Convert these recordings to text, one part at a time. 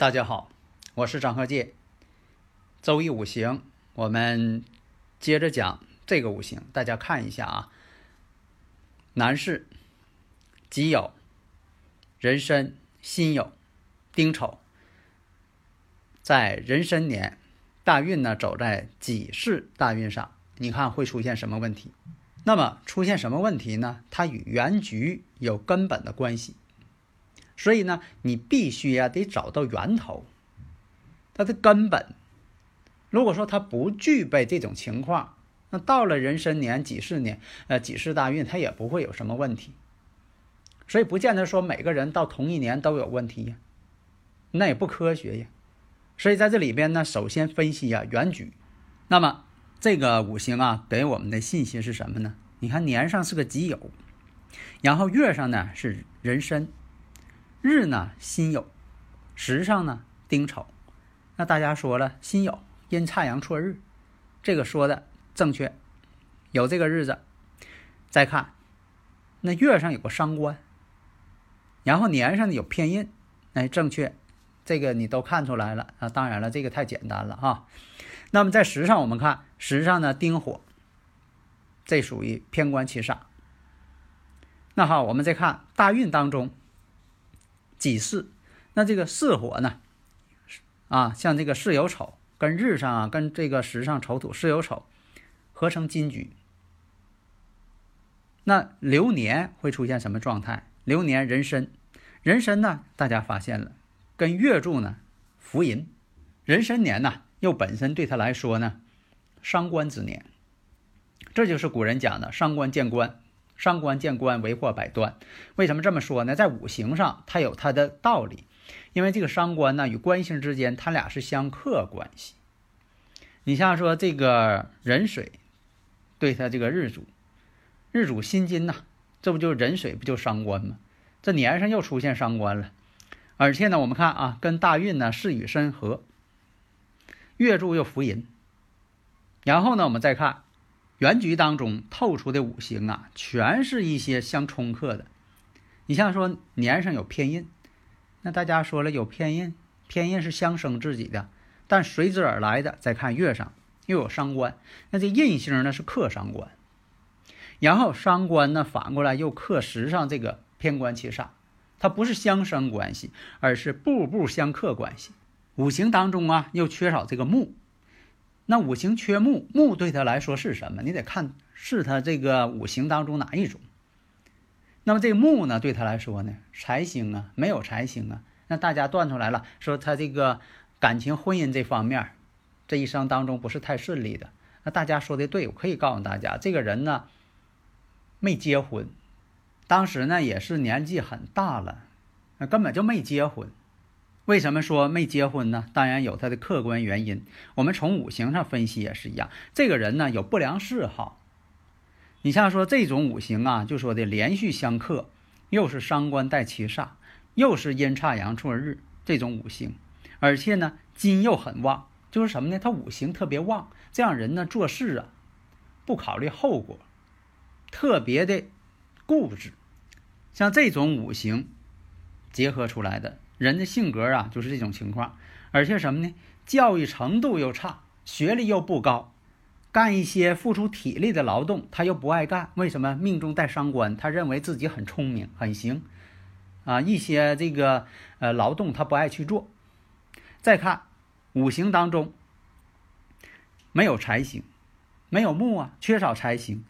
大家好，我是张鹤介。周易五行，我们接着讲这个五行，大家看一下啊。男士己酉、壬申、辛酉、丁丑，在壬申年大运呢走在己巳大运上，你看会出现什么问题？那么出现什么问题呢？它与原局有根本的关系。所以呢，你必须呀得找到源头，它的根本。如果说它不具备这种情况，那到了壬申年、己巳年，呃，己巳大运，它也不会有什么问题。所以不见得说每个人到同一年都有问题呀，那也不科学呀。所以在这里边呢，首先分析呀原局。那么这个五行啊，给我们的信息是什么呢？你看年上是个己酉，然后月上呢是壬申。日呢辛酉，时上呢丁丑，那大家说了辛酉阴差阳错日，这个说的正确，有这个日子。再看那月上有个伤官，然后年上呢有偏印，哎正确，这个你都看出来了啊。当然了，这个太简单了哈。那么在时上我们看时上呢丁火，这属于偏官七煞。那好，我们再看大运当中。己巳，那这个巳火呢？啊，像这个巳酉丑跟日上啊，跟这个时上丑土巳酉丑合成金局。那流年会出现什么状态？流年人参，人参呢？大家发现了，跟月柱呢福银，人参年呢又本身对他来说呢伤官之年。这就是古人讲的伤官见官。伤官见官，为祸百端。为什么这么说呢？在五行上，它有它的道理。因为这个伤官呢，与官星之间，它俩是相克关系。你像说这个壬水，对他这个日主，日主辛金呐，这不就壬水不就伤官吗？这年上又出现伤官了。而且呢，我们看啊，跟大运呢是与申合，月柱又福银。然后呢，我们再看。原局当中透出的五行啊，全是一些相冲克的。你像说年上有偏印，那大家说了有偏印，偏印是相生自己的，但随之而来的，再看月上又有伤官，那这印星呢是克伤官，然后伤官呢反过来又克时上这个偏官七煞，它不是相生关系，而是步步相克关系。五行当中啊又缺少这个木。那五行缺木，木对他来说是什么？你得看是他这个五行当中哪一种。那么这木呢，对他来说呢，财星啊，没有财星啊。那大家断出来了，说他这个感情婚姻这方面，这一生当中不是太顺利的。那大家说的对，我可以告诉大家，这个人呢，没结婚，当时呢也是年纪很大了，那根本就没结婚。为什么说没结婚呢？当然有他的客观原因。我们从五行上分析也是一样。这个人呢有不良嗜好。你像说这种五行啊，就说的连续相克，又是伤官带七煞，又是阴差阳错日这种五行，而且呢金又很旺，就是什么呢？他五行特别旺，这样人呢做事啊不考虑后果，特别的固执。像这种五行结合出来的。人的性格啊，就是这种情况，而且什么呢？教育程度又差，学历又不高，干一些付出体力的劳动，他又不爱干。为什么？命中带伤官，他认为自己很聪明，很行，啊，一些这个呃劳动他不爱去做。再看五行当中没有财星，没有木啊，缺少财星，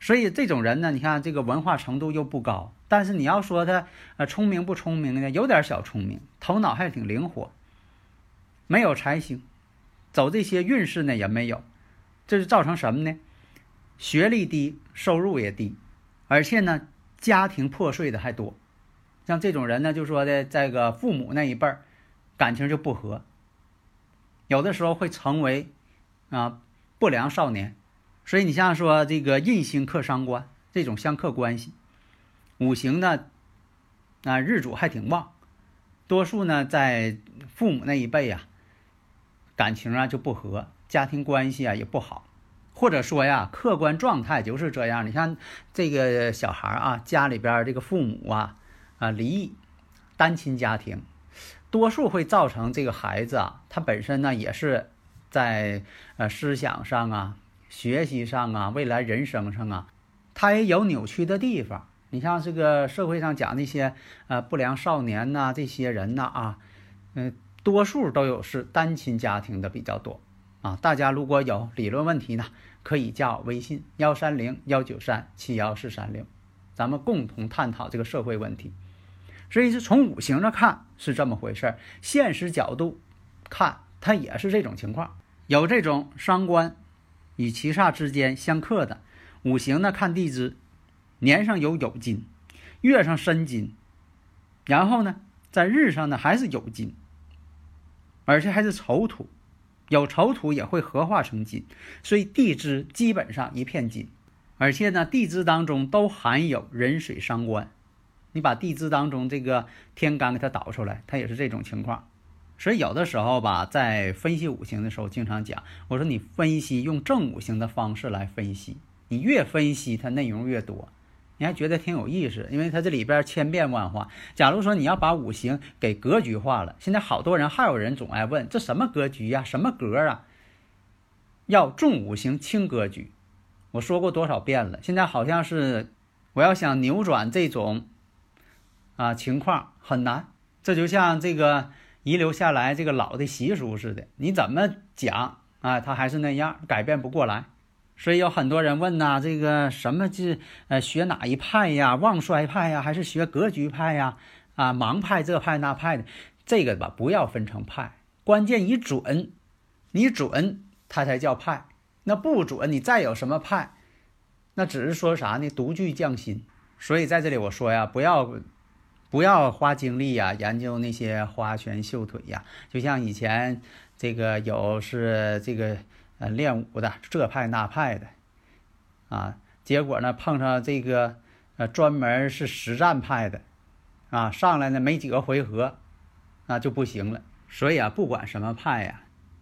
所以这种人呢，你看这个文化程度又不高。但是你要说他呃聪明不聪明呢？有点小聪明，头脑还挺灵活。没有财星，走这些运势呢也没有，这就造成什么呢？学历低，收入也低，而且呢，家庭破碎的还多。像这种人呢，就说的这个父母那一辈儿感情就不和，有的时候会成为啊不良少年。所以你像说这个印星克伤官这种相克关系，五行呢啊日主还挺旺，多数呢在父母那一辈呀。感情啊就不和，家庭关系啊也不好，或者说呀，客观状态就是这样。你看这个小孩啊，家里边这个父母啊啊离异，单亲家庭，多数会造成这个孩子啊，他本身呢也是在呃思想上啊、学习上啊、未来人生上啊，他也有扭曲的地方。你像这个社会上讲那些呃不良少年呐，这些人呐啊，嗯。多数都有是单亲家庭的比较多，啊，大家如果有理论问题呢，可以加我微信幺三零幺九三七幺四三六，咱们共同探讨这个社会问题。所以是从五行上看是这么回事儿，现实角度看它也是这种情况，有这种伤官与七煞之间相克的五行呢，看地支，年上有酉金，月上申金，然后呢在日上呢还是酉金。而且还是丑土，有丑土也会合化成金，所以地支基本上一片金。而且呢，地支当中都含有壬水伤官。你把地支当中这个天干给它导出来，它也是这种情况。所以有的时候吧，在分析五行的时候，经常讲，我说你分析用正五行的方式来分析，你越分析它内容越多。你还觉得挺有意思，因为它这里边千变万化。假如说你要把五行给格局化了，现在好多人还有人总爱问这什么格局呀，什么格啊？要重五行轻格局，我说过多少遍了。现在好像是我要想扭转这种啊情况很难，这就像这个遗留下来这个老的习俗似的，你怎么讲啊，它还是那样，改变不过来。所以有很多人问呐，这个什么是呃学哪一派呀？旺衰派呀，还是学格局派呀？啊，盲派这派那派的，这个吧不要分成派，关键你准，你准它才叫派。那不准，你再有什么派，那只是说啥呢？独具匠心。所以在这里我说呀，不要不要花精力呀，研究那些花拳绣腿呀。就像以前这个有是这个。呃，练武的这派那派的，啊，结果呢碰上这个呃专门是实战派的，啊，上来呢没几个回合，那就不行了。所以啊，不管什么派呀，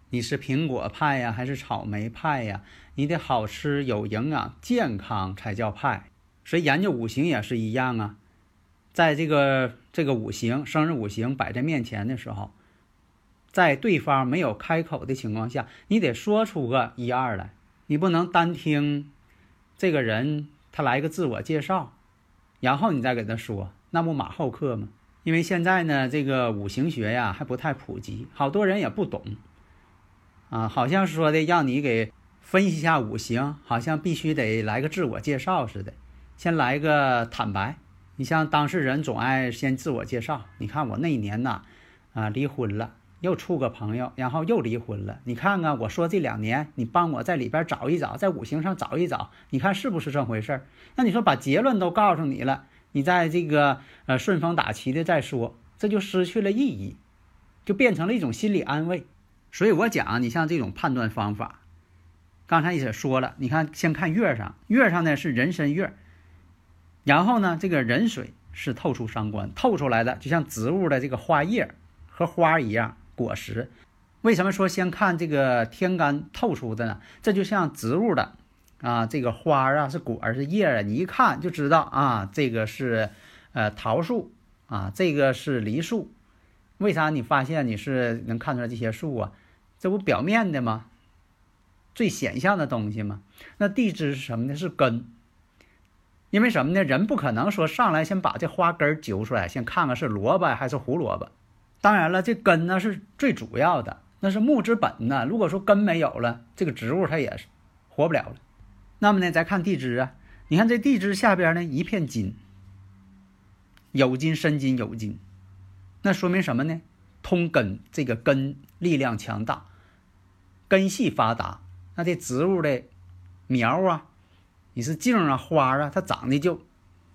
你是苹果派呀，还是草莓派呀，你得好吃、有营养、健康才叫派。所以研究五行也是一样啊，在这个这个五行生日五行摆在面前的时候。在对方没有开口的情况下，你得说出个一二来。你不能单听这个人他来个自我介绍，然后你再给他说，那不马后课吗？因为现在呢，这个五行学呀还不太普及，好多人也不懂。啊，好像说的让你给分析一下五行，好像必须得来个自我介绍似的，先来个坦白。你像当事人总爱先自我介绍，你看我那一年呐，啊离婚了。又处个朋友，然后又离婚了。你看看，我说这两年，你帮我在里边找一找，在五行上找一找，你看是不是这回事儿？那你说把结论都告诉你了，你在这个呃顺风打旗的再说，这就失去了意义，就变成了一种心理安慰。所以我讲，你像这种判断方法，刚才也说了，你看先看月上，月上呢是人参月，然后呢这个壬水是透出伤官，透出来的就像植物的这个花叶和花一样。果实，为什么说先看这个天干透出的呢？这就像植物的啊，这个花啊是果是叶啊，你一看就知道啊，这个是呃桃树啊，这个是梨树。为啥你发现你是能看出来这些树啊？这不表面的吗？最显象的东西吗？那地支是什么呢？是根。因为什么呢？人不可能说上来先把这花根揪出来，先看看是萝卜还是胡萝卜。当然了，这根呢是最主要的，那是木之本呢。如果说根没有了，这个植物它也是活不了了。那么呢，再看地支啊，你看这地支下边呢一片金，有金生金有金，那说明什么呢？通根，这个根力量强大，根系发达，那这植物的苗啊，你是茎啊、花啊，它长得就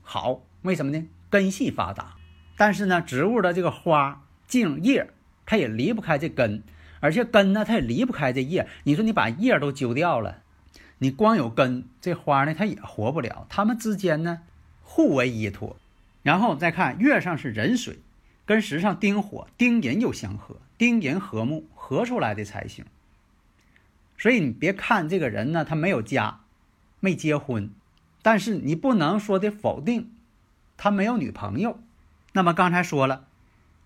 好。为什么呢？根系发达。但是呢，植物的这个花、茎、叶，它也离不开这根，而且根呢，它也离不开这叶。你说你把叶都揪掉了，你光有根，这花呢，它也活不了。它们之间呢，互为依托。然后再看月上是壬水，跟时上丁火、丁寅又相合，丁寅合木合出来的才行。所以你别看这个人呢，他没有家，没结婚，但是你不能说的否定他没有女朋友。那么刚才说了，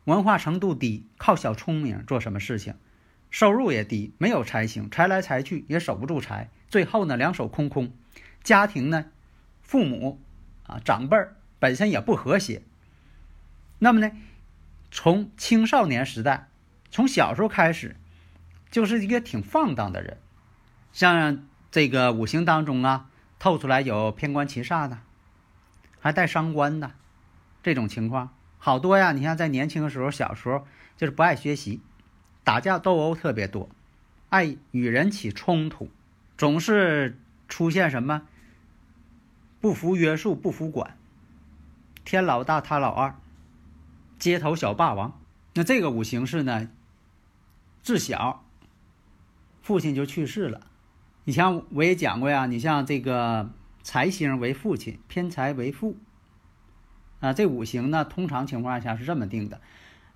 文化程度低，靠小聪明做什么事情，收入也低，没有财星，财来财去也守不住财，最后呢两手空空，家庭呢，父母啊长辈儿本身也不和谐。那么呢，从青少年时代，从小时候开始，就是一个挺放荡的人，像这个五行当中啊，透出来有偏官七煞的，还带伤官的这种情况。好多呀！你像在年轻的时候，小时候就是不爱学习，打架斗殴特别多，爱与人起冲突，总是出现什么不服约束、不服管，天老大他老二，街头小霸王。那这个五行是呢，自小父亲就去世了。以前我也讲过呀，你像这个财星为父亲，偏财为父。啊，这五行呢，通常情况下是这么定的，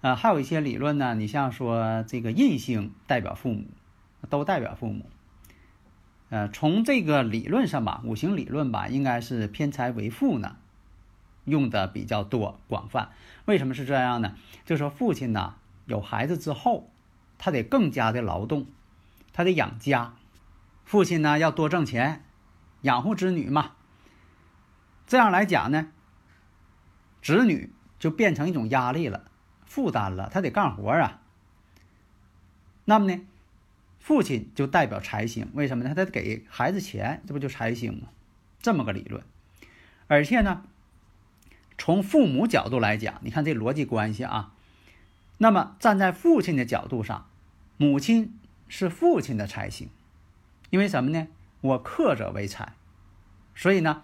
呃，还有一些理论呢，你像说这个印星代表父母，都代表父母，呃，从这个理论上吧，五行理论吧，应该是偏财为父呢，用的比较多广泛。为什么是这样呢？就说父亲呢有孩子之后，他得更加的劳动，他得养家，父亲呢要多挣钱，养活子女嘛。这样来讲呢。子女就变成一种压力了，负担了，他得干活啊。那么呢，父亲就代表财星，为什么呢？他得给孩子钱，这不就财星吗？这么个理论。而且呢，从父母角度来讲，你看这逻辑关系啊。那么站在父亲的角度上，母亲是父亲的财星，因为什么呢？我克者为财，所以呢，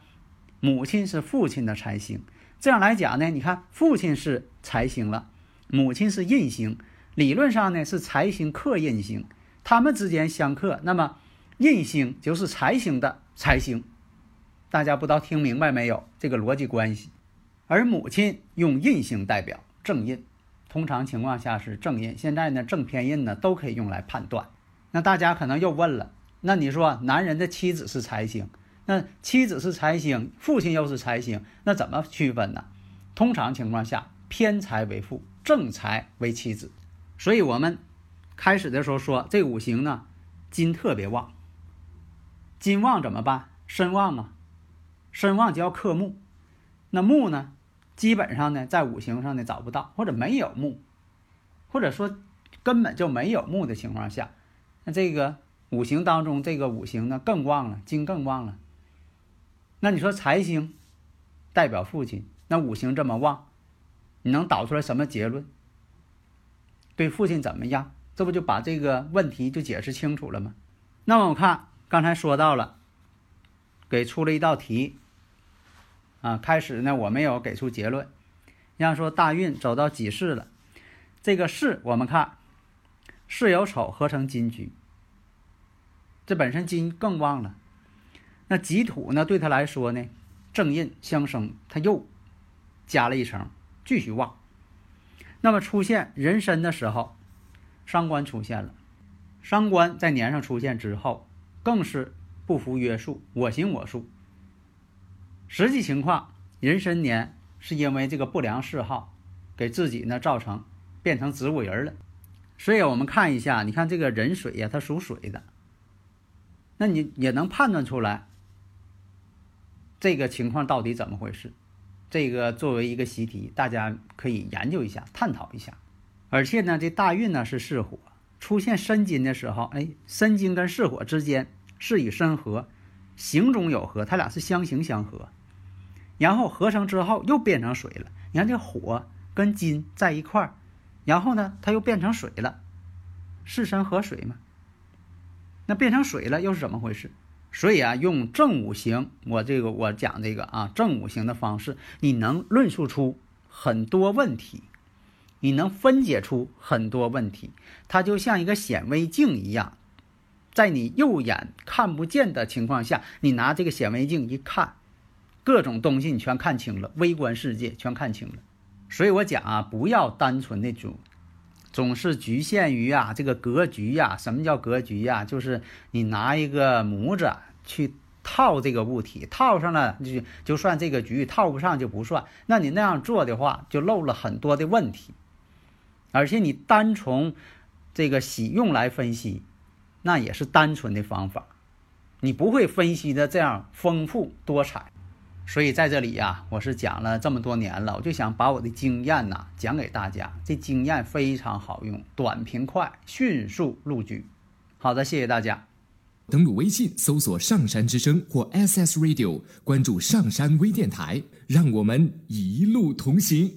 母亲是父亲的财星。这样来讲呢，你看父亲是财星了，母亲是印星，理论上呢是财星克印星，他们之间相克，那么印星就是财星的财星，大家不知道听明白没有？这个逻辑关系。而母亲用印星代表正印，通常情况下是正印，现在呢正偏印呢都可以用来判断。那大家可能又问了，那你说男人的妻子是财星？那妻子是财星，父亲又是财星，那怎么区分呢？通常情况下，偏财为父，正财为妻子。所以我们开始的时候说，这五行呢，金特别旺。金旺怎么办？身旺嘛，身旺就要克木。那木呢，基本上呢，在五行上呢找不到，或者没有木，或者说根本就没有木的情况下，那这个五行当中这个五行呢更旺了，金更旺了。那你说财星代表父亲，那五行这么旺，你能导出来什么结论？对父亲怎么样？这不就把这个问题就解释清楚了吗？那么我看刚才说到了，给出了一道题啊。开始呢，我没有给出结论。要说大运走到己巳了，这个巳我们看巳有丑合成金局，这本身金更旺了。那己土呢？对他来说呢，正印相生，他又加了一层，继续旺。那么出现人身的时候，伤官出现了。伤官在年上出现之后，更是不服约束，我行我素。实际情况，人身年是因为这个不良嗜好，给自己呢造成变成植物人了。所以我们看一下，你看这个人水呀，它属水的，那你也能判断出来。这个情况到底怎么回事？这个作为一个习题，大家可以研究一下、探讨一下。而且呢，这大运呢是巳火，出现申金的时候，哎，申金跟巳火之间是以申合，行中有合，它俩是相形相合，然后合成之后又变成水了。你看这火跟金在一块儿，然后呢，它又变成水了，是申合水嘛？那变成水了又是怎么回事？所以啊，用正五行，我这个我讲这个啊，正五行的方式，你能论述出很多问题，你能分解出很多问题，它就像一个显微镜一样，在你右眼看不见的情况下，你拿这个显微镜一看，各种东西你全看清了，微观世界全看清了。所以我讲啊，不要单纯的总总是局限于啊这个格局呀。什么叫格局呀？就是你拿一个模子去套这个物体，套上了就就算这个局，套不上就不算。那你那样做的话，就漏了很多的问题。而且你单从这个喜用来分析，那也是单纯的方法，你不会分析的这样丰富多彩。所以在这里呀，我是讲了这么多年了，我就想把我的经验呐讲给大家。这经验非常好用，短平快，迅速入局。好的，谢谢大家。登录微信搜索“上山之声”或 “SS Radio”，关注上山微电台，让我们一路同行。